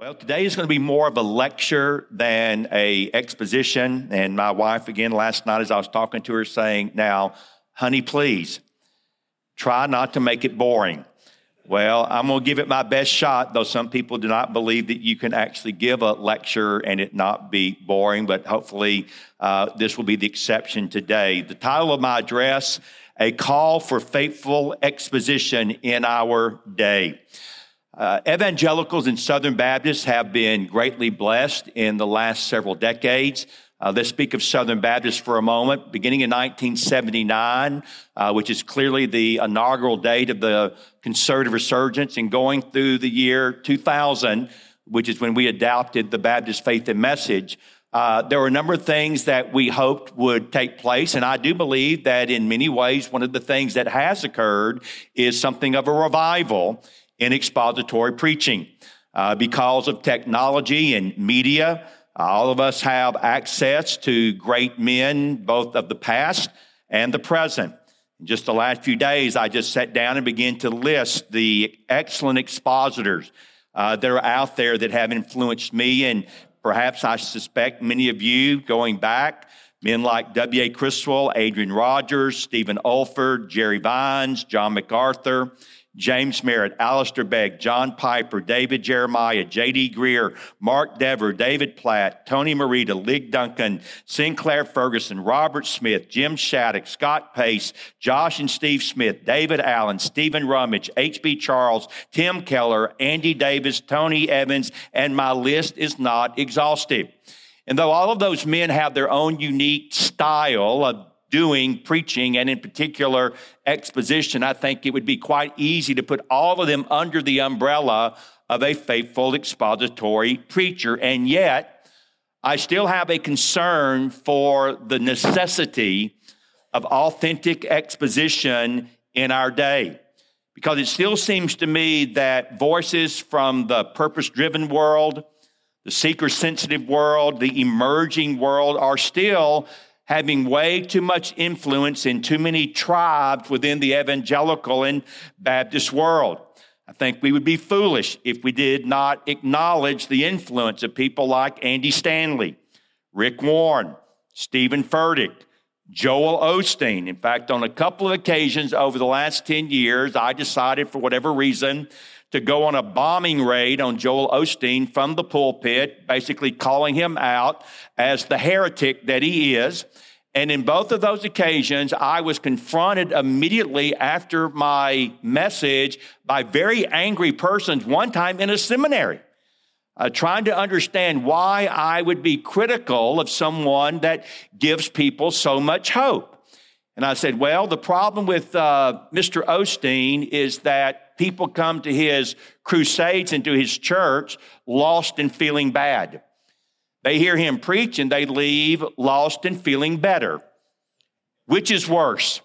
Well, today is going to be more of a lecture than a exposition. And my wife, again, last night as I was talking to her, saying, "Now, honey, please try not to make it boring." Well, I'm going to give it my best shot, though some people do not believe that you can actually give a lecture and it not be boring. But hopefully, uh, this will be the exception today. The title of my address: "A Call for Faithful Exposition in Our Day." Uh, evangelicals and Southern Baptists have been greatly blessed in the last several decades. Uh, let's speak of Southern Baptists for a moment. Beginning in 1979, uh, which is clearly the inaugural date of the conservative resurgence, and going through the year 2000, which is when we adopted the Baptist faith and message, uh, there were a number of things that we hoped would take place, and I do believe that in many ways, one of the things that has occurred is something of a revival in expository preaching. Uh, because of technology and media, all of us have access to great men, both of the past and the present. In just the last few days, I just sat down and began to list the excellent expositors uh, that are out there that have influenced me, and perhaps I suspect many of you going back. Men like W.A. Criswell, Adrian Rogers, Stephen Olford, Jerry Vines, John MacArthur, James Merritt, Alistair Begg, John Piper, David Jeremiah, J.D. Greear, Mark Dever, David Platt, Tony Merida, Lig Duncan, Sinclair Ferguson, Robert Smith, Jim Shaddix, Scott Pace, Josh and Steve Smith, David Allen, Stephen Rummage, H.B. Charles, Tim Keller, Andy Davis, Tony Evans, and my list is not exhaustive. And though all of those men have their own unique style of doing preaching and in particular exposition, I think it would be quite easy to put all of them under the umbrella of a faithful expository preacher. And yet, I still have a concern for the necessity of authentic exposition in our day. Because it still seems to me that voices from the purpose driven world, the seeker sensitive world, the emerging world are still having way too much influence in too many tribes within the evangelical and Baptist world. I think we would be foolish if we did not acknowledge the influence of people like Andy Stanley, Rick Warren, Steven Furtick, Joel Osteen. In fact, on a couple of occasions over the last 10 years, I decided for whatever reason to go on a bombing raid on Joel Osteen from the pulpit, basically calling him out as the heretic that he is. And in both of those occasions, I was confronted immediately after my message by very angry persons, one time in a seminary, uh, trying to understand why I would be critical of someone that gives people so much hope. And I said, Well, the problem with uh, Mr. Osteen is that people come to his crusades and to his church lost and feeling bad. They hear him preach and they leave lost and feeling better. Which is worse?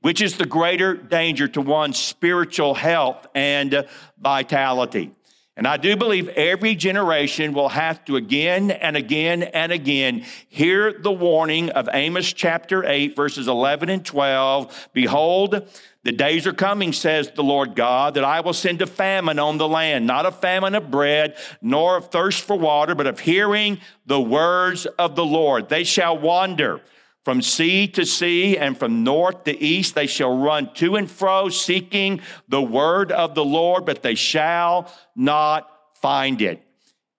Which is the greater danger to one's spiritual health and vitality? And I do believe every generation will have to again and again and again hear the warning of Amos chapter 8, verses 11 and 12. Behold, the days are coming, says the Lord God, that I will send a famine on the land, not a famine of bread, nor of thirst for water, but of hearing the words of the Lord. They shall wander from sea to sea and from north to east. They shall run to and fro, seeking the word of the Lord, but they shall not find it.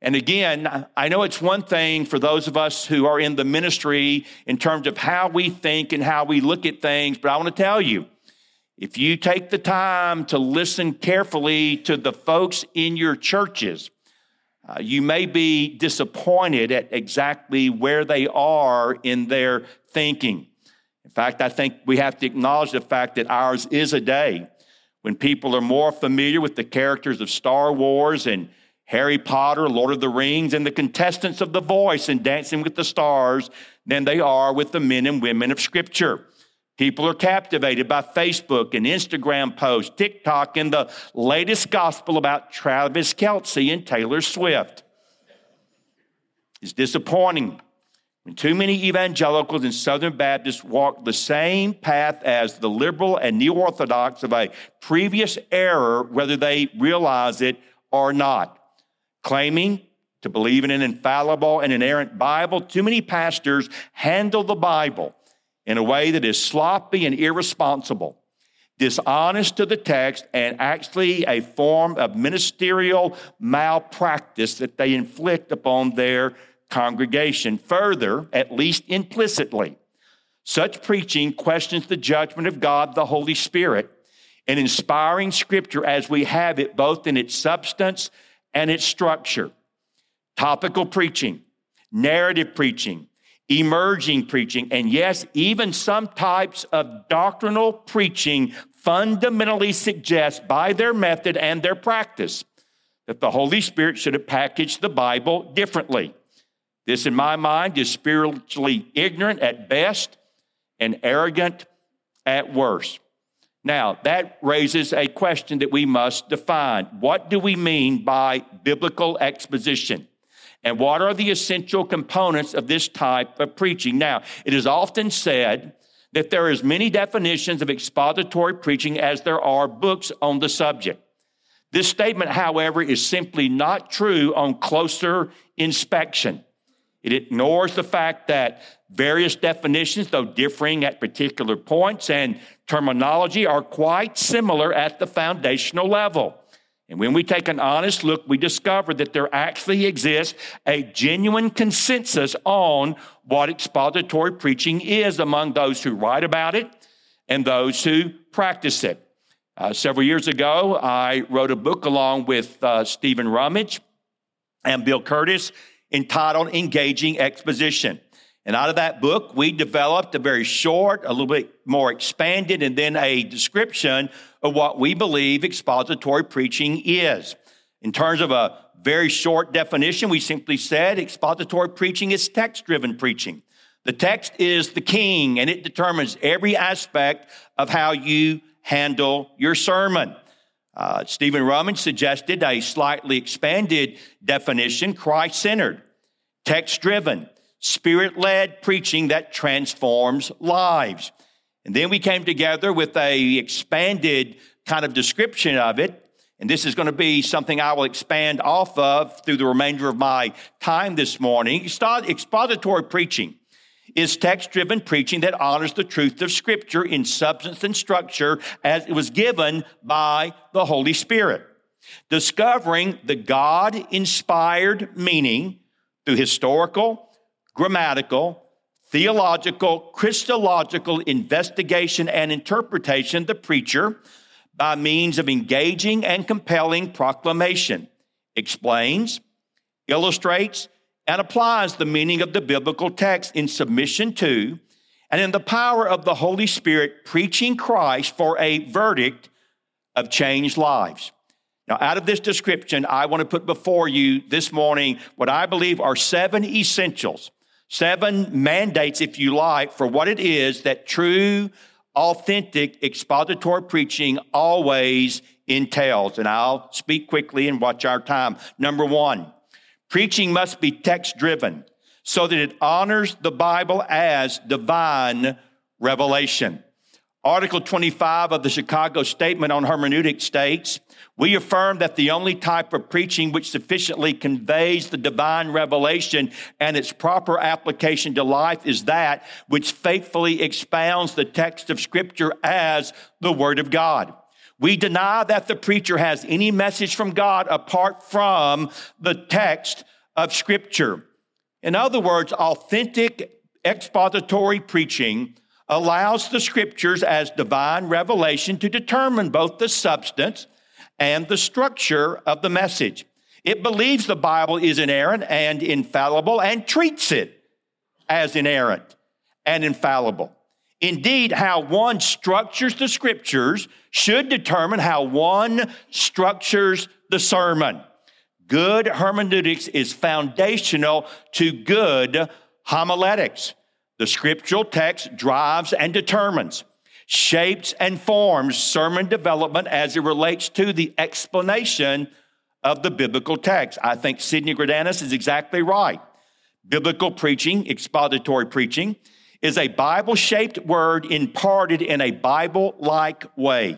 And again, I know it's one thing for those of us who are in the ministry in terms of how we think and how we look at things, but I want to tell you, if you take the time to listen carefully to the folks in your churches, uh, you may be disappointed at exactly where they are in their thinking. In fact, I think we have to acknowledge the fact that ours is a day when people are more familiar with the characters of Star Wars and Harry Potter, Lord of the Rings, and the contestants of The Voice and Dancing with the Stars than they are with the men and women of Scripture. People are captivated by Facebook and Instagram posts, TikTok, and the latest gospel about Travis Kelce and Taylor Swift. It's disappointing when too many evangelicals and Southern Baptists walk the same path as the liberal and neo Orthodox of a previous era, whether they realize it or not. Claiming to believe in an infallible and inerrant Bible, too many pastors handle the Bible in a way that is sloppy and irresponsible, dishonest to the text, and actually a form of ministerial malpractice that they inflict upon their congregation. Further, at least implicitly, such preaching questions the judgment of God, the Holy Spirit, and inspiring scripture as we have it, both in its substance and its structure. Topical preaching, narrative preaching, emerging preaching, and yes, even some types of doctrinal preaching fundamentally suggest by their method and their practice that the Holy Spirit should have packaged the Bible differently. This, in my mind, is spiritually ignorant at best and arrogant at worst. Now, that raises a question that we must define. What do we mean by biblical exposition? And what are the essential components of this type of preaching? Now, it is often said that there are as many definitions of expository preaching as there are books on the subject. This statement, however, is simply not true on closer inspection. It ignores the fact that various definitions, though differing at particular points and terminology, are quite similar at the foundational level. And when we take an honest look, we discover that there actually exists a genuine consensus on what expository preaching is among those who write about it and those who practice it. Uh, several years ago, I wrote a book along with uh, Stephen Rummage and Bill Curtis entitled Engaging Exposition. And out of that book, we developed a very short, a little bit more expanded, and then a description of what we believe expository preaching is. In terms of a very short definition, we simply said expository preaching is text driven preaching. The text is the king, and it determines every aspect of how you handle your sermon. Uh, Stephen Rummage suggested a slightly expanded definition Christ centered, text driven, spirit led preaching that transforms lives. And then we came together with a expanded kind of description of it. And this is going to be something I will expand off of through the remainder of my time this morning. Expository preaching is text driven preaching that honors the truth of Scripture in substance and structure as it was given by the Holy Spirit. Discovering the God inspired meaning through historical, grammatical, theological, Christological investigation and interpretation, the preacher, by means of engaging and compelling proclamation, explains, illustrates, and applies the meaning of the biblical text in submission to and in the power of the Holy Spirit, preaching Christ for a verdict of changed lives. Now, out of this description, I want to put before you this morning what I believe are seven essentials, seven mandates, if you like, for what it is that true, authentic, expository preaching always entails. And I'll speak quickly and watch our time. Number one, Preaching must be text driven so that it honors the Bible as divine revelation. Article 25 of the Chicago Statement on Hermeneutics states, we affirm that the only type of preaching which sufficiently conveys the divine revelation and its proper application to life is that which faithfully expounds the text of scripture as the word of God. We deny that the preacher has any message from God apart from the text of Scripture. In other words, authentic expository preaching allows the Scriptures as divine revelation to determine both the substance and the structure of the message. It believes the Bible is inerrant and infallible and treats it as inerrant and infallible. Indeed, how one structures the scriptures should determine how one structures the sermon. Good hermeneutics is foundational to good homiletics. The scriptural text drives and determines, shapes and forms sermon development as it relates to the explanation of the biblical text. I think Sidney Greidanus is exactly right. Biblical preaching, expository preaching, is a Bible shaped word imparted in a Bible like way.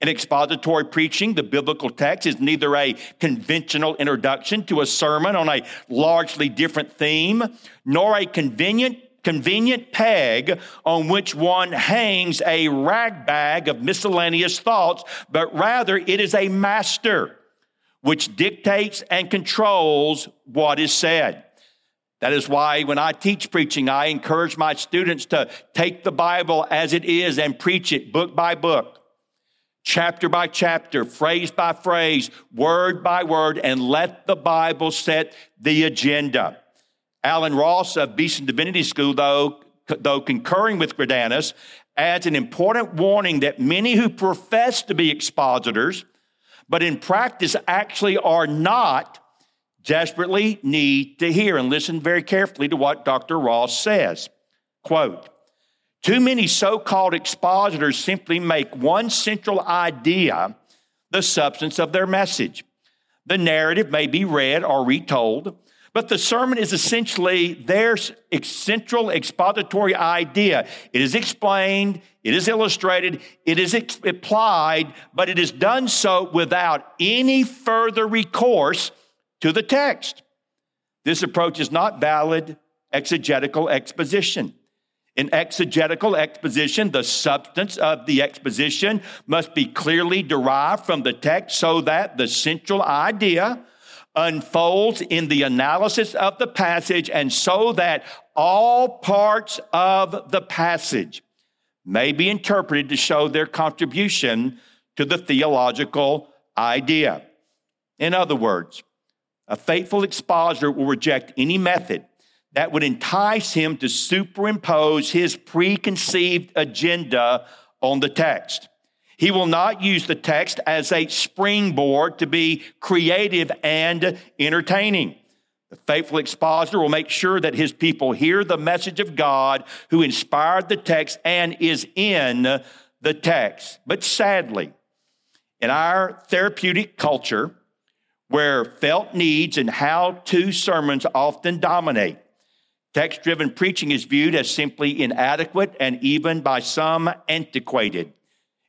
In expository preaching, the biblical text is neither a conventional introduction to a sermon on a largely different theme, nor a convenient convenient peg on which one hangs a rag bag of miscellaneous thoughts, but rather it is a master which dictates and controls what is said. That is why when I teach preaching, I encourage my students to take the Bible as it is and preach it book by book, chapter by chapter, phrase by phrase, word by word, and let the Bible set the agenda. Alan Ross of Beeson Divinity School, though, though concurring with Greidanus, adds an important warning that many who profess to be expositors but in practice actually are not, desperately need to hear. And listen very carefully to what Dr. Ross says. Quote, too many so called expositors simply make one central idea the substance of their message. The narrative may be read or retold, but the sermon is essentially their central expository idea. It is explained, it is illustrated, it is applied, but it is done so without any further recourse to the text. This approach is not valid exegetical exposition. In exegetical exposition, the substance of the exposition must be clearly derived from the text so that the central idea unfolds in the analysis of the passage, and so that all parts of the passage may be interpreted to show their contribution to the theological idea. In other words, a faithful expositor will reject any method that would entice him to superimpose his preconceived agenda on the text. He will not use the text as a springboard to be creative and entertaining. The faithful expositor will make sure that his people hear the message of God who inspired the text and is in the text. But sadly, in our therapeutic culture, where felt needs and how to sermons often dominate, text driven preaching is viewed as simply inadequate and even by some antiquated.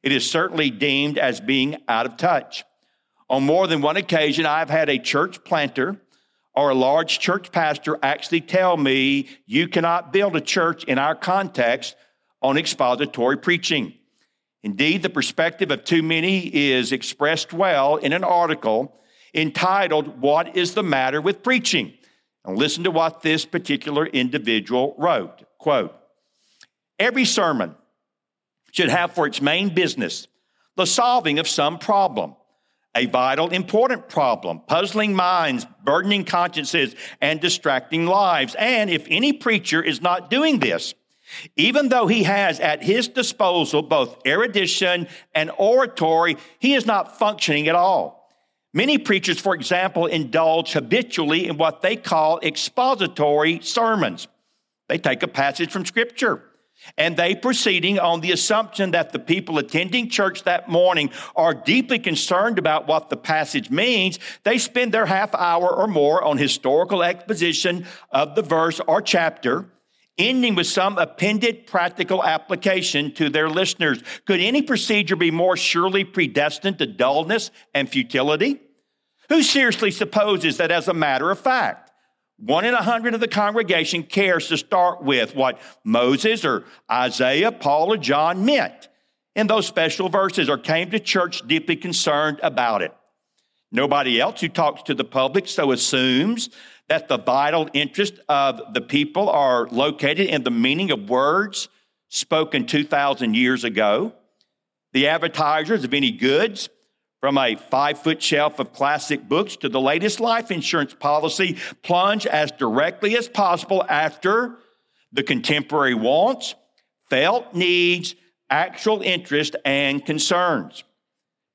It is certainly deemed as being out of touch. On more than one occasion, I've had a church planter or a large church pastor actually tell me, You cannot build a church in our context on expository preaching. Indeed, the perspective of too many is expressed well in an article entitled, What is the Matter with Preaching? And listen to what this particular individual wrote. Quote, Every sermon should have for its main business the solving of some problem, a vital, important problem, puzzling minds, burdening consciences, and distracting lives. And if any preacher is not doing this, even though he has at his disposal both erudition and oratory, he is not functioning at all. Many preachers, for example, indulge habitually in what they call expository sermons. They take a passage from Scripture and they proceeding on the assumption that the people attending church that morning are deeply concerned about what the passage means, they spend their half hour or more on historical exposition of the verse or chapter, ending with some appended practical application to their listeners. Could any procedure be more surely predestined to dullness and futility? Who seriously supposes that as a matter of fact, one in a hundred of the congregation cares to start with what Moses or Isaiah, Paul, or John meant in those special verses or came to church deeply concerned about it. Nobody else who talks to the public so assumes that the vital interest of the people are located in the meaning of words spoken 2,000 years ago. The advertisers of any goods from a five foot shelf of classic books to the latest life insurance policy, plunge as directly as possible after the contemporary wants, felt needs, actual interest, and concerns.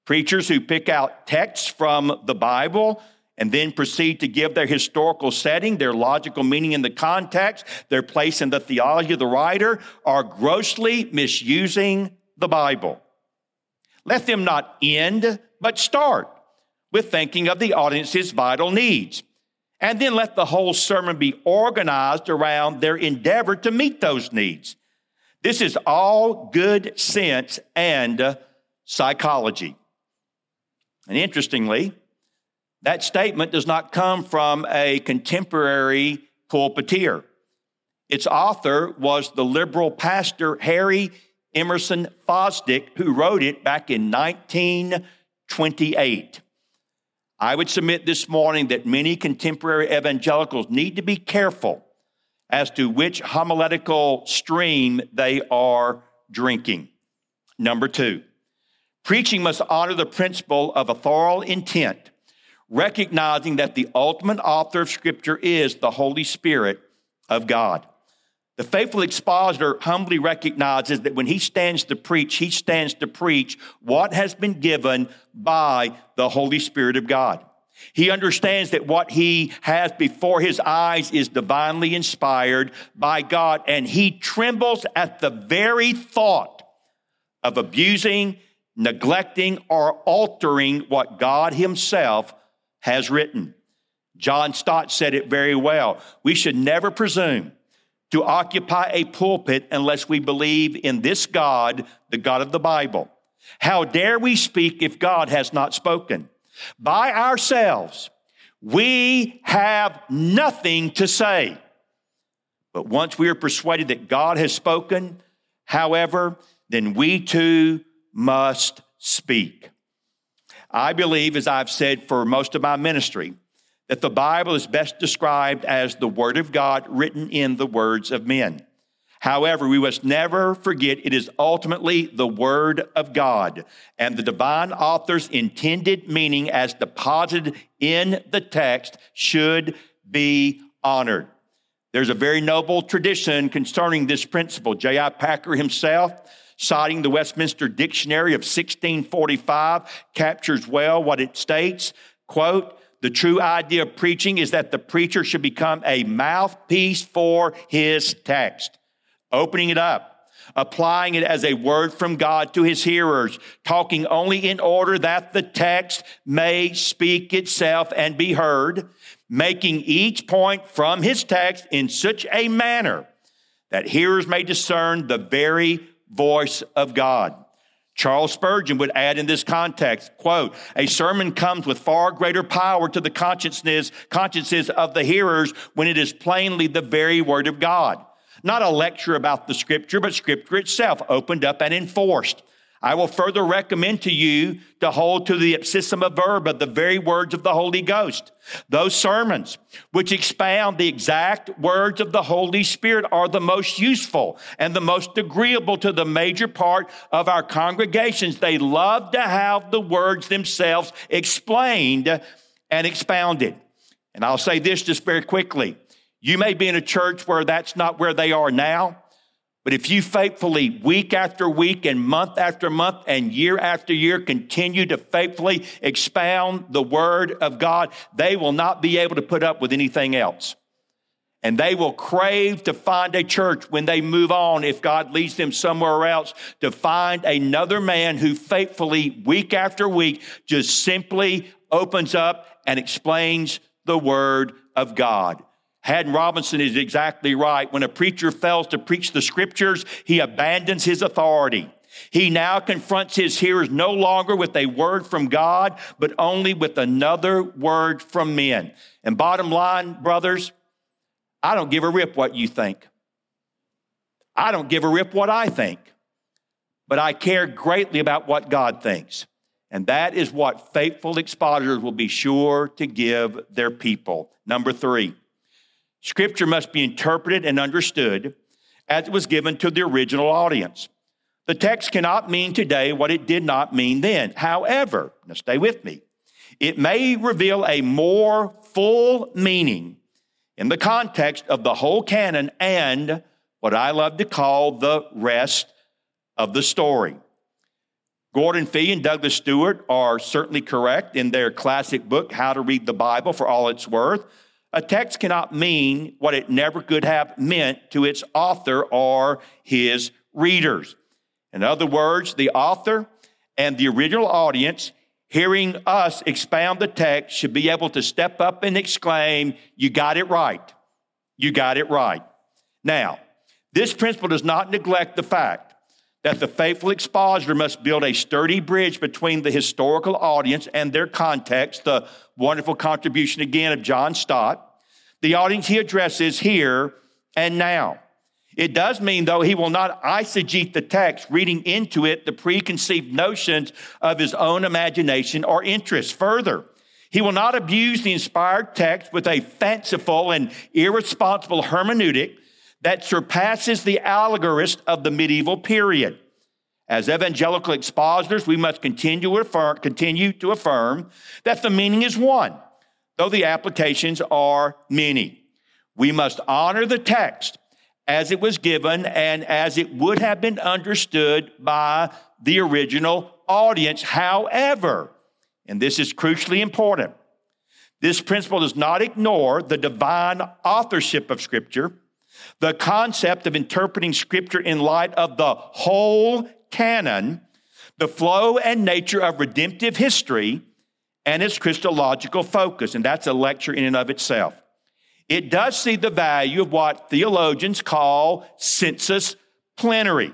Preachers who pick out texts from the Bible and then proceed to give their historical setting, their logical meaning in the context, their place in the theology of the writer, are grossly misusing the Bible. Let them not end but start with thinking of the audience's vital needs. And then let the whole sermon be organized around their endeavor to meet those needs. This is all good sense and psychology. And interestingly, that statement does not come from a contemporary pulpiteer. Its author was the liberal pastor Harry Emerson Fosdick, who wrote it back in 1928. I would submit this morning that many contemporary evangelicals need to be careful as to which homiletical stream they are drinking. Number two, preaching must honor the principle of authorial intent, recognizing that the ultimate author of Scripture is the Holy Spirit of God. The faithful expositor humbly recognizes that when he stands to preach, he stands to preach what has been given by the Holy Spirit of God. He understands that what he has before his eyes is divinely inspired by God, and he trembles at the very thought of abusing, neglecting, or altering what God himself has written. John Stott said it very well. We should never presume to occupy a pulpit unless we believe in this God, the God of the Bible. How dare we speak if God has not spoken? By ourselves, we have nothing to say. But once we are persuaded that God has spoken, however, then we too must speak. I believe, as I've said for most of my ministry, that the Bible is best described as the Word of God written in the words of men. However, we must never forget it is ultimately the Word of God and the divine author's intended meaning as deposited in the text should be honored. There's a very noble tradition concerning this principle. J.I. Packer himself, citing the Westminster Directory of 1645, captures well what it states. Quote, the true idea of preaching is that the preacher should become a mouthpiece for his text, opening it up, applying it as a word from God to his hearers, talking only in order that the text may speak itself and be heard, making each point from his text in such a manner that hearers may discern the very voice of God. Charles Spurgeon would add in this context, quote, a sermon comes with far greater power to the consciousness, consciences of the hearers when it is plainly the very word of God. Not a lecture about the scripture, but scripture itself opened up and enforced. I will further recommend to you to hold to the ipsissima of verba, the very words of the Holy Ghost. Those sermons which expound the exact words of the Holy Spirit are the most useful and the most agreeable to the major part of our congregations. They love to have the words themselves explained and expounded. And I'll say this just very quickly. You may be in a church where that's not where they are now. But if you faithfully, week after week and month after month and year after year, continue to faithfully expound the word of God, they will not be able to put up with anything else. And they will crave to find a church when they move on, if God leads them somewhere else, to find another man who faithfully, week after week, just simply opens up and explains the word of God. Haddon Robinson is exactly right. When a preacher fails to preach the scriptures, he abandons his authority. He now confronts his hearers no longer with a word from God, but only with another word from men. And bottom line, brothers, I don't give a rip what you think. I don't give a rip what I think. But I care greatly about what God thinks. And that is what faithful expositors will be sure to give their people. Number three, Scripture must be interpreted and understood as it was given to the original audience. The text cannot mean today what it did not mean then. However, now stay with me, it may reveal a more full meaning in the context of the whole canon and what I love to call the rest of the story. Gordon Fee and Douglas Stuart are certainly correct in their classic book, How to Read the Bible for All It's Worth. A text cannot mean what it never could have meant to its author or his readers. In other words, the author and the original audience hearing us expound the text should be able to step up and exclaim, You got it right. You got it right. Now, this principle does not neglect the fact that the faithful expositor must build a sturdy bridge between the historical audience and their context, the wonderful contribution again of John Stott, the audience he addresses here and now. It does mean, though, he will not eisegete the text, reading into it the preconceived notions of his own imagination or interest. Further, he will not abuse the inspired text with a fanciful and irresponsible hermeneutic that surpasses the allegorist of the medieval period. As evangelical expositors, we must continue affirm, continue to affirm that the meaning is one, though the applications are many. We must honor the text as it was given and as it would have been understood by the original audience. However, and this is crucially important, this principle does not ignore the divine authorship of Scripture the concept of interpreting scripture in light of the whole canon, the flow and nature of redemptive history, and its Christological focus. And that's a lecture in and of itself. It does see the value of what theologians call sensus plenior.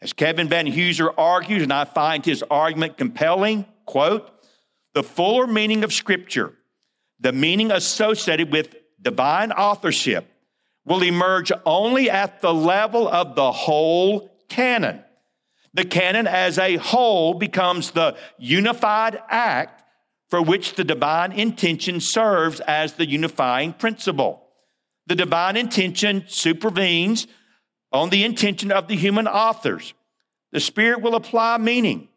As Kevin Vanhoozer argues, and I find his argument compelling, quote, the fuller meaning of Scripture, the meaning associated with divine authorship, will emerge only at the level of the whole canon. The canon as a whole becomes the unified act for which the divine intention serves as the unifying principle. The divine intention supervenes on the intention of the human authors. The Spirit will apply meaning,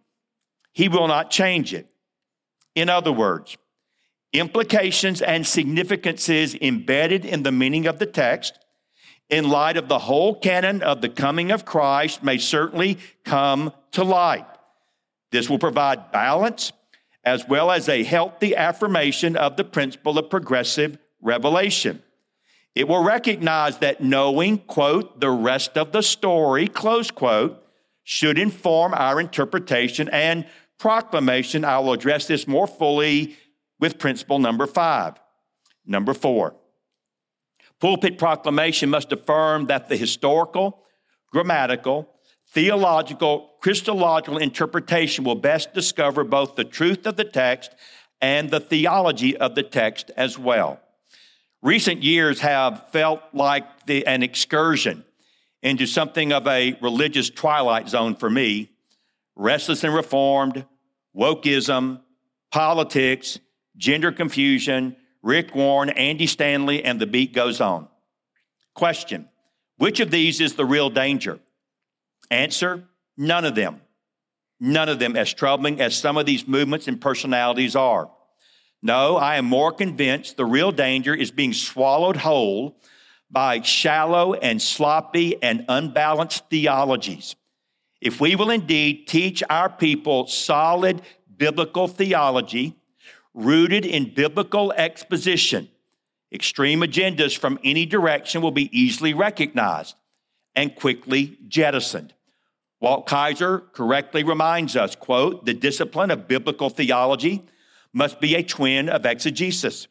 He will not change it. In other words, implications and significances embedded in the meaning of the text in light of the whole canon of the coming of Christ may certainly come to light. This will provide balance as well as a healthy affirmation of the principle of progressive revelation. It will recognize that knowing, quote, the rest of the story, close quote, should inform our interpretation and proclamation. I will address this more fully with principle number five. Number four, pulpit proclamation must affirm that the historical, grammatical, theological, Christological interpretation will best discover both the truth of the text and the theology of the text as well. Recent years have felt like the, an excursion into something of a religious twilight zone for me. Restless and reformed, wokeism, politics, gender confusion, Rick Warren, Andy Stanley, and the beat goes on. Question Which of these is the real danger? Answer None of them. None of them as troubling as some of these movements and personalities are. No, I am more convinced the real danger is being swallowed whole by shallow and sloppy and unbalanced theologies. If we will indeed teach our people solid biblical theology, rooted in biblical exposition. Extreme agendas from any direction will be easily recognized and quickly jettisoned. Walt Kaiser correctly reminds us, quote, the discipline of biblical theology must be a twin of exegesis.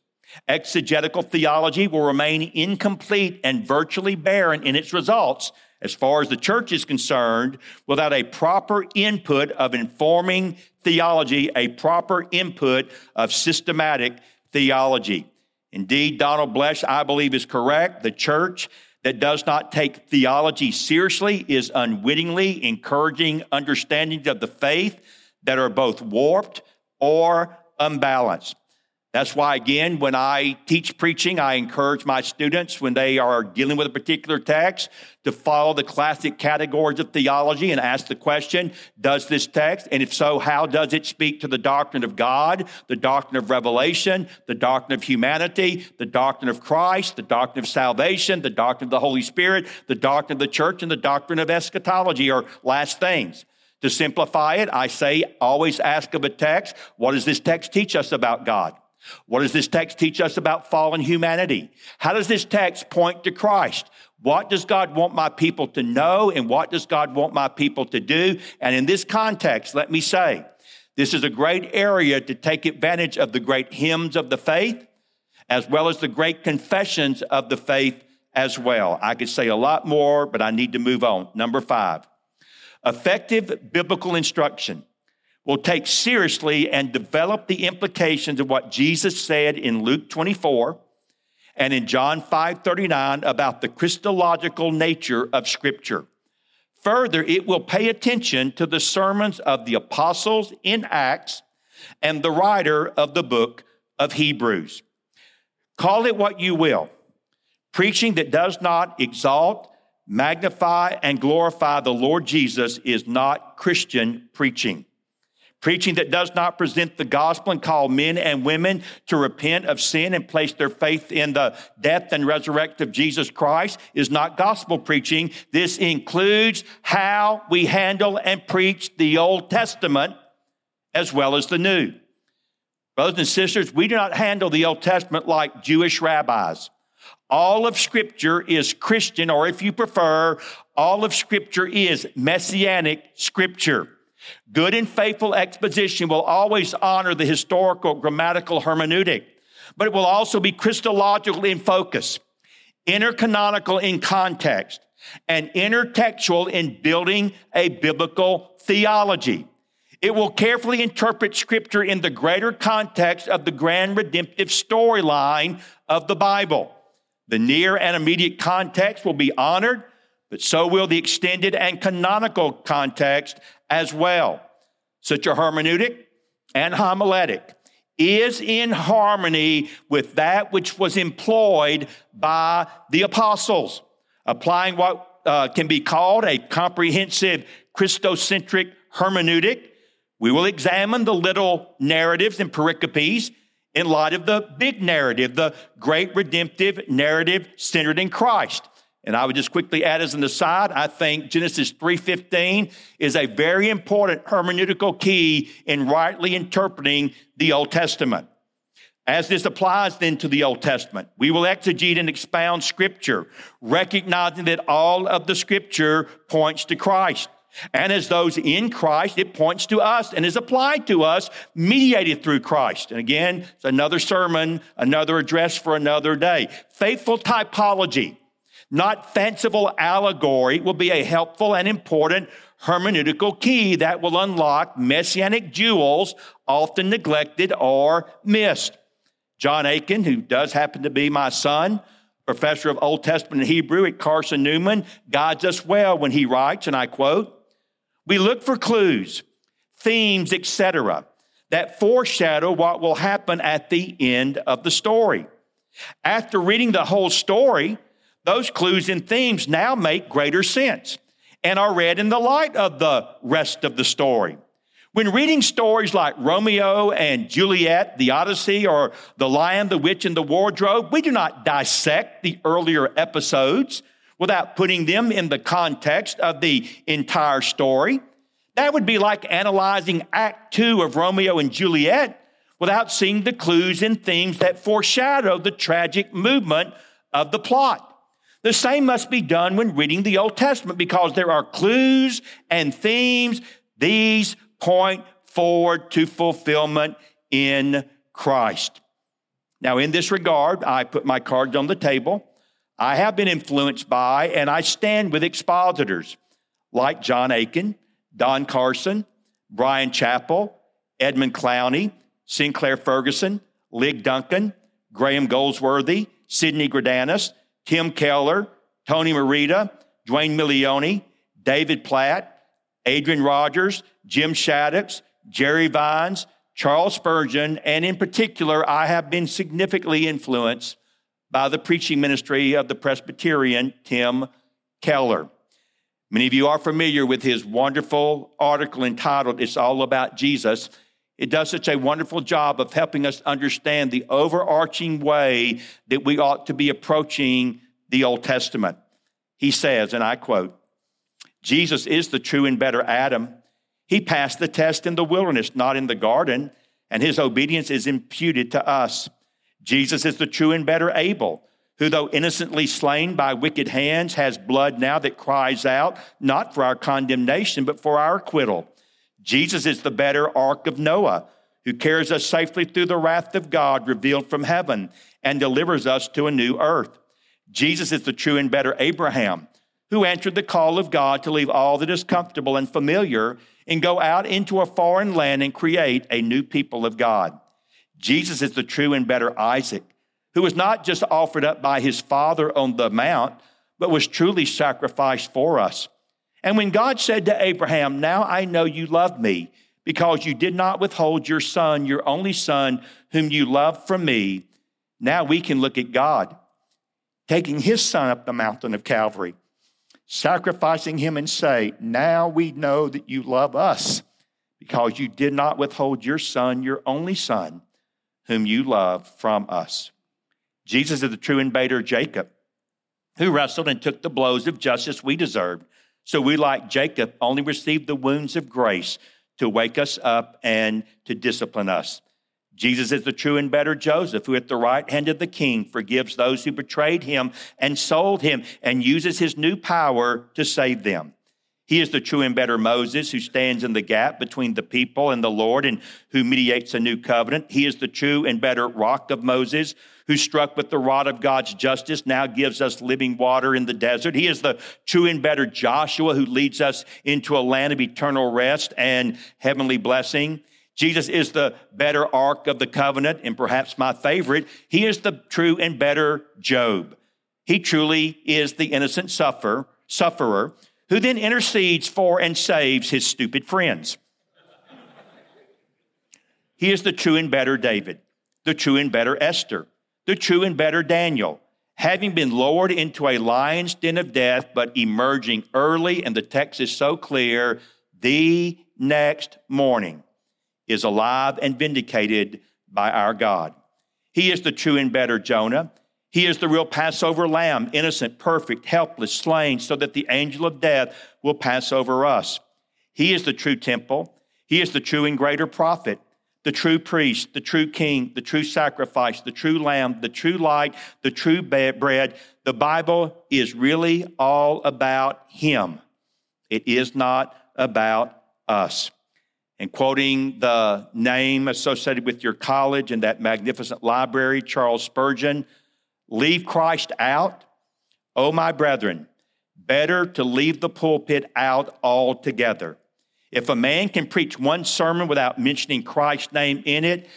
Exegetical theology will remain incomplete and virtually barren in its results as far as the church is concerned, without a proper input of informing theology, a proper input of systematic theology. Indeed, Donald Bloesch, I believe, is correct. The church that does not take theology seriously is unwittingly encouraging understandings of the faith that are both warped or unbalanced. That's why, again, when I teach preaching, I encourage my students when they are dealing with a particular text to follow the classic categories of theology and ask the question Does this text, and if so, how does it speak to the doctrine of God, the doctrine of revelation, the doctrine of humanity, the doctrine of Christ, the doctrine of salvation, the doctrine of the Holy Spirit, the doctrine of the church, and the doctrine of eschatology, or last things? To simplify it, I say always ask of a text, what does this text teach us about God? What does this text teach us about fallen humanity? How does this text point to Christ? What does God want my people to know and what does God want my people to do? And in this context, let me say, this is a great area to take advantage of the great hymns of the faith as well as the great confessions of the faith as well. I could say a lot more, but I need to move on. Number five, Effective biblical instruction will take seriously and develop the implications of what Jesus said in Luke 24 and in John 5:39 about the Christological nature of scripture. Further, it will pay attention to the sermons of the apostles in Acts and the writer of the book of Hebrews. Call it what you will. Preaching that does not exalt, magnify, and glorify the Lord Jesus is not Christian preaching. Preaching that does not present the gospel and call men and women to repent of sin and place their faith in the death and resurrection of Jesus Christ is not gospel preaching. This includes how we handle and preach the Old Testament as well as the New. Brothers and sisters, we do not handle the Old Testament like Jewish rabbis. All of Scripture is Christian, or if you prefer, all of Scripture is Messianic Scripture. Good and faithful exposition will always honor the historical grammatical hermeneutic, but it will also be Christological in focus, intercanonical in context, and intertextual in building a biblical theology. It will carefully interpret scripture in the greater context of the grand redemptive storyline of the Bible. The near and immediate context will be honored, but so will the extended and canonical context as well. Such a hermeneutic and homiletic is in harmony with that which was employed by the apostles, applying what uh, can be called a comprehensive Christocentric hermeneutic. We will examine the little narratives and pericopes in light of the big narrative, the great redemptive narrative centered in Christ. And I would just quickly add as an aside, I think Genesis 3.15 is a very important hermeneutical key in rightly interpreting the Old Testament. As this applies then to the Old Testament, we will exegete and expound Scripture, recognizing that all of the Scripture points to Christ. And as those in Christ, it points to us and is applied to us, mediated through Christ. And again, it's another sermon, another address for another day. Faithful typology not fanciful allegory, will be a helpful and important hermeneutical key that will unlock messianic jewels often neglected or missed. John Akin, who does happen to be my son, professor of Old Testament and Hebrew at Carson Newman, guides us well when he writes, and I quote, We look for clues, themes, etc., that foreshadow what will happen at the end of the story. After reading the whole story, those clues and themes now make greater sense and are read in the light of the rest of the story. When reading stories like Romeo and Juliet, the Odyssey, or The Lion, the Witch, and the Wardrobe, we do not dissect the earlier episodes without putting them in the context of the entire story. That would be like analyzing Act Two of Romeo and Juliet without seeing the clues and themes that foreshadow the tragic movement of the plot. The same must be done when reading the Old Testament because there are clues and themes. These point forward to fulfillment in Christ. Now, in this regard, I put my cards on the table. I have been influenced by and I stand with expositors like John Akin, Don Carson, Brian Chapell, Edmund Clowney, Sinclair Ferguson, Lig Duncan, Graham Goldsworthy, Sidney Greidanus, Tim Keller, Tony Merida, Duane Milione, David Platt, Adrian Rogers, Jim Shaddix, Jerry Vines, Charles Spurgeon, and in particular, I have been significantly influenced by the preaching ministry of the Presbyterian Tim Keller. Many of you are familiar with his wonderful article entitled It's All About Jesus. It does such a wonderful job of helping us understand the overarching way that we ought to be approaching the Old Testament. He says, and I quote, Jesus is the true and better Adam. He passed the test in the wilderness, not in the garden, and his obedience is imputed to us. Jesus is the true and better Abel, who, though innocently slain by wicked hands, has blood now that cries out, not for our condemnation, but for our acquittal. Jesus is the better ark of Noah, who carries us safely through the wrath of God revealed from heaven and delivers us to a new earth. Jesus is the true and better Abraham, who answered the call of God to leave all that is comfortable and familiar and go out into a foreign land and create a new people of God. Jesus is the true and better Isaac, who was not just offered up by his father on the mount, but was truly sacrificed for us. And when God said to Abraham, Now I know you love me, because you did not withhold your son, your only son, whom you loved from me, now we can look at God taking his son up the mountain of Calvary, sacrificing him, and say, Now we know that you love us because you did not withhold your son, your only son, whom you love from us. Jesus is the true invader, Jacob, who wrestled and took the blows of justice we deserved. So we, like Jacob, only receive the wounds of grace to wake us up and to discipline us. Jesus is the true and better Joseph, who at the right hand of the king forgives those who betrayed him and sold him and uses his new power to save them. He is the true and better Moses who stands in the gap between the people and the Lord and who mediates a new covenant. He is the true and better rock of Moses who struck with the rod of God's justice now gives us living water in the desert. He is the true and better Joshua who leads us into a land of eternal rest and heavenly blessing. Jesus is the better ark of the covenant, and perhaps my favorite, he is the true and better Job. He truly is the innocent sufferer, sufferer who then intercedes for and saves his stupid friends. he is the true and better David, the true and better Esther, the true and better Daniel, having been lowered into a lion's den of death, but emerging early, and the text is so clear, the next morning is alive and vindicated by our God. He is the true and better Jonah. He is the real Passover lamb, innocent, perfect, helpless, slain, so that the angel of death will pass over us. He is the true temple. He is the true and greater prophet, the true priest, the true king, the true sacrifice, the true lamb, the true light, the true bread. The Bible is really all about him. It is not about us and quoting the name associated with your college and that magnificent library, Charles Spurgeon, leave Christ out. Oh, my brethren, better to leave the pulpit out altogether. If a man can preach one sermon without mentioning Christ's name in it,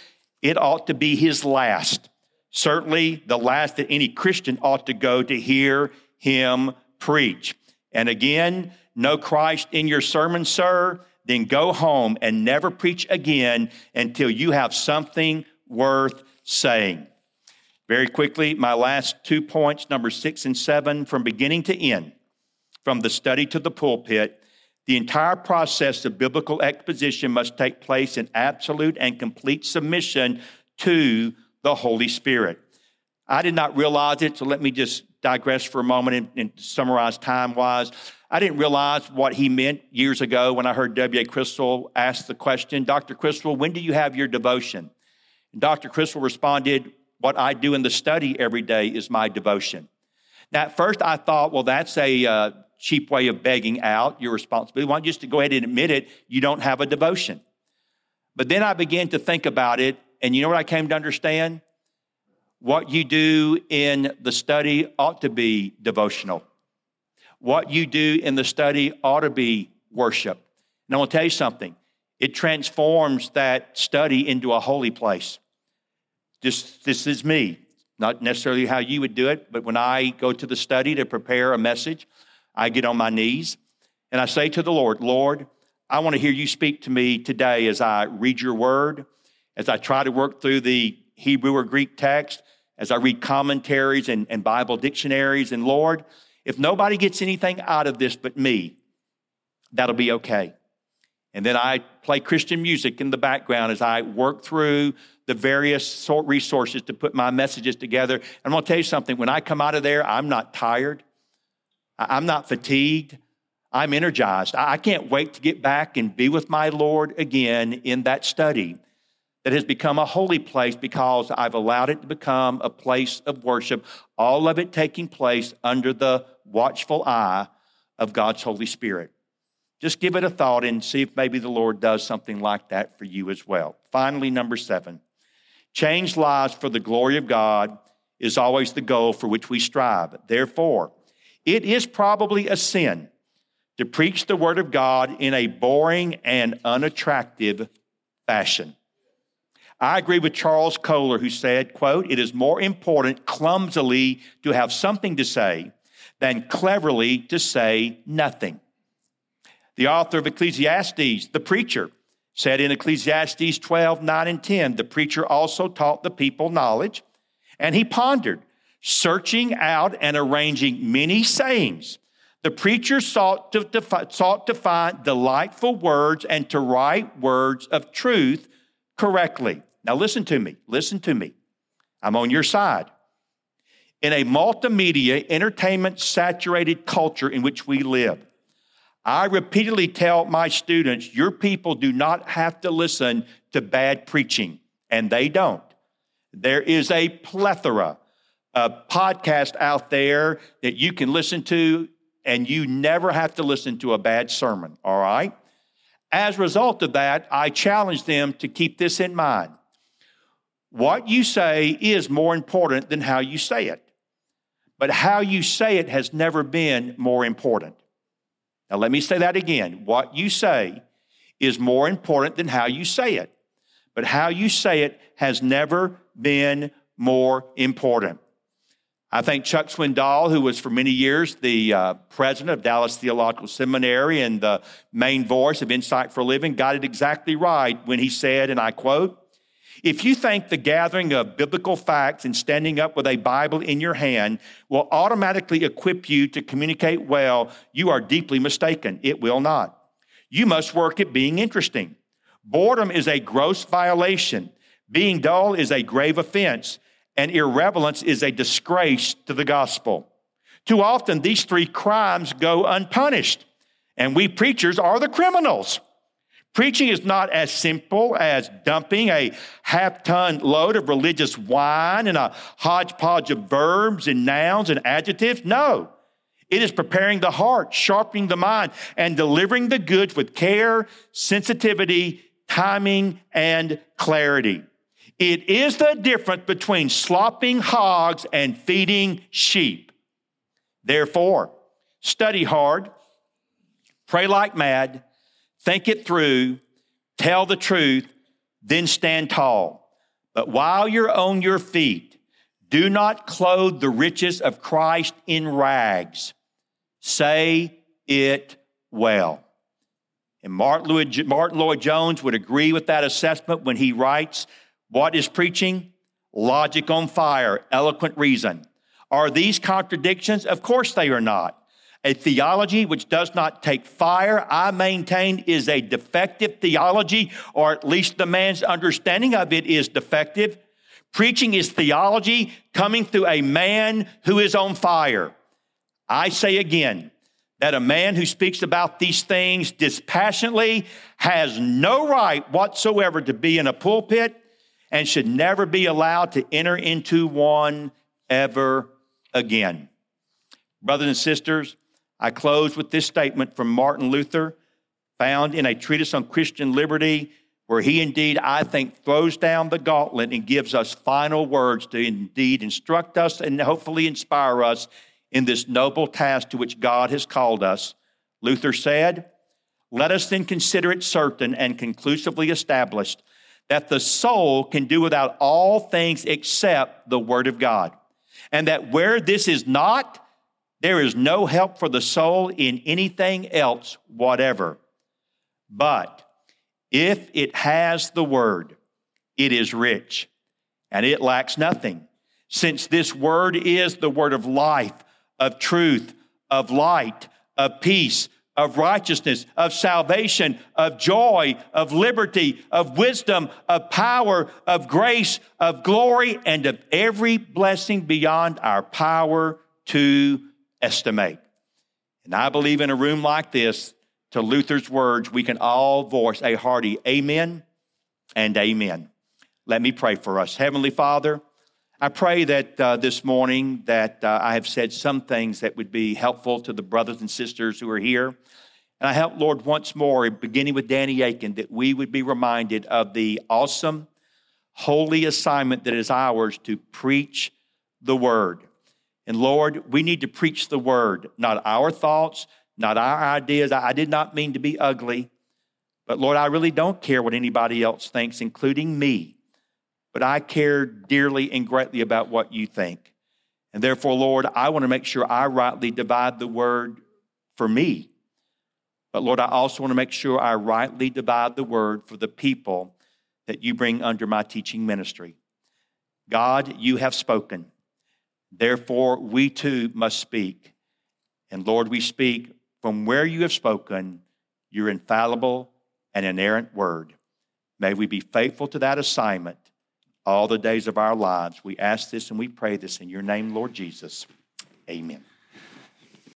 it ought to be his last. Certainly, the last that any Christian ought to go to hear him preach. And again, no Christ in your sermon, sir then go home and never preach again until you have something worth saying. Very quickly, my last two points, number six and seven, from beginning to end, from the study to the pulpit, the entire process of biblical exposition must take place in absolute and complete submission to the Holy Spirit. I did not realize it, so let me just digress for a moment and, and summarize time wise. I didn't realize what he meant years ago when I heard W.A. Criswell ask the question, Dr. Criswell, when do you have your devotion? And Dr. Criswell responded, What I do in the study every day is my devotion. Now, at first I thought, well, that's a uh, cheap way of begging out your responsibility. Why you just to go ahead and admit it, you don't have a devotion. But then I began to think about it, and you know what I came to understand? What you do in the study ought to be devotional. What you do in the study ought to be worship. And I want to tell you something it transforms that study into a holy place. This, this is me, not necessarily how you would do it, but when I go to the study to prepare a message, I get on my knees and I say to the Lord, Lord, I want to hear you speak to me today as I read your word, as I try to work through the Hebrew or Greek text, as I read commentaries and, and Bible dictionaries. And Lord, if nobody gets anything out of this but me, that'll be okay. And then I play Christian music in the background as I work through the various resources to put my messages together. And I'm going to tell you something when I come out of there, I'm not tired, I'm not fatigued, I'm energized. I can't wait to get back and be with my Lord again in that study that has become a holy place because I've allowed it to become a place of worship, all of it taking place under the watchful eye of God's Holy Spirit. Just give it a thought and see if maybe the Lord does something like that for you as well. Finally, number seven, change lives for the glory of God is always the goal for which we strive. Therefore, it is probably a sin to preach the Word of God in a boring and unattractive fashion. I agree with Charles Koller, who said, quote, it is more important clumsily to have something to say than cleverly to say nothing. The author of Ecclesiastes, the preacher, said in Ecclesiastes 12, 9, and 10, the preacher also taught the people knowledge, and he pondered, searching out and arranging many sayings. The preacher sought to, defi- sought to find delightful words and to write words of truth correctly. Now, listen to me. Listen to me. I'm on your side. In a multimedia, entertainment saturated culture in which we live, I repeatedly tell my students, your people do not have to listen to bad preaching, and they don't. There is a plethora of podcast out there that you can listen to, and you never have to listen to a bad sermon, all right? As a result of that, I challenge them to keep this in mind. What you say is more important than how you say it, but how you say it has never been more important. Now, let me say that again. What you say is more important than how you say it, but how you say it has never been more important. I think Chuck Swindoll, who was for many years the uh, president of Dallas Theological Seminary and the main voice of Insight for Living, got it exactly right when he said, and I quote, if you think the gathering of biblical facts and standing up with a Bible in your hand will automatically equip you to communicate well, you are deeply mistaken. It will not. You must work at being interesting. Boredom is a gross violation. Being dull is a grave offense, and irrelevance is a disgrace to the gospel. Too often, these three crimes go unpunished, and we preachers are the criminals. Preaching is not as simple as dumping a half ton load of religious wine and a hodgepodge of verbs and nouns and adjectives. No. It is preparing the heart, sharpening the mind, and delivering the goods with care, sensitivity, timing, and clarity. It is the difference between slopping hogs and feeding sheep. Therefore, study hard, pray like mad, think it through, tell the truth, then stand tall. But while you're on your feet, do not clothe the riches of Christ in rags. Say it well. And Martyn Lloyd, Lloyd-Jones would agree with that assessment when he writes, What is preaching? Logic on fire, eloquent reason. Are these contradictions? Of course they are not. A theology which does not take fire, I maintain, is a defective theology, or at least the man's understanding of it is defective. Preaching is theology coming through a man who is on fire. I say again that a man who speaks about these things dispassionately has no right whatsoever to be in a pulpit and should never be allowed to enter into one ever again. Brothers and sisters, I close with this statement from Martin Luther, found in a treatise on Christian liberty, where he indeed, I think, throws down the gauntlet and gives us final words to indeed instruct us and hopefully inspire us in this noble task to which God has called us. Luther said, Let us then consider it certain and conclusively established that the soul can do without all things except the Word of God, and that where this is not, there is no help for the soul in anything else, whatever. But if it has the word, it is rich and it lacks nothing. Since this word is the word of life, of truth, of light, of peace, of righteousness, of salvation, of joy, of liberty, of wisdom, of power, of grace, of glory, and of every blessing beyond our power to estimate. And I believe in a room like this, to Luther's words, we can all voice a hearty amen and amen. Let me pray for us. Heavenly Father, I pray that uh, this morning that uh, I have said some things that would be helpful to the brothers and sisters who are here. And I help, Lord, once more, beginning with Danny Akin, that we would be reminded of the awesome, holy assignment that is ours to preach the word. And Lord, we need to preach the word, not our thoughts, not our ideas. I did not mean to be ugly, but Lord, I really don't care what anybody else thinks, including me. But I care dearly and greatly about what you think. And therefore, Lord, I want to make sure I rightly divide the word for me. But Lord, I also want to make sure I rightly divide the word for the people that you bring under my teaching ministry. God, you have spoken. Therefore, we too must speak. And Lord, we speak from where you have spoken, your infallible and inerrant word. May we be faithful to that assignment all the days of our lives. We ask this and we pray this in your name, Lord Jesus. Amen.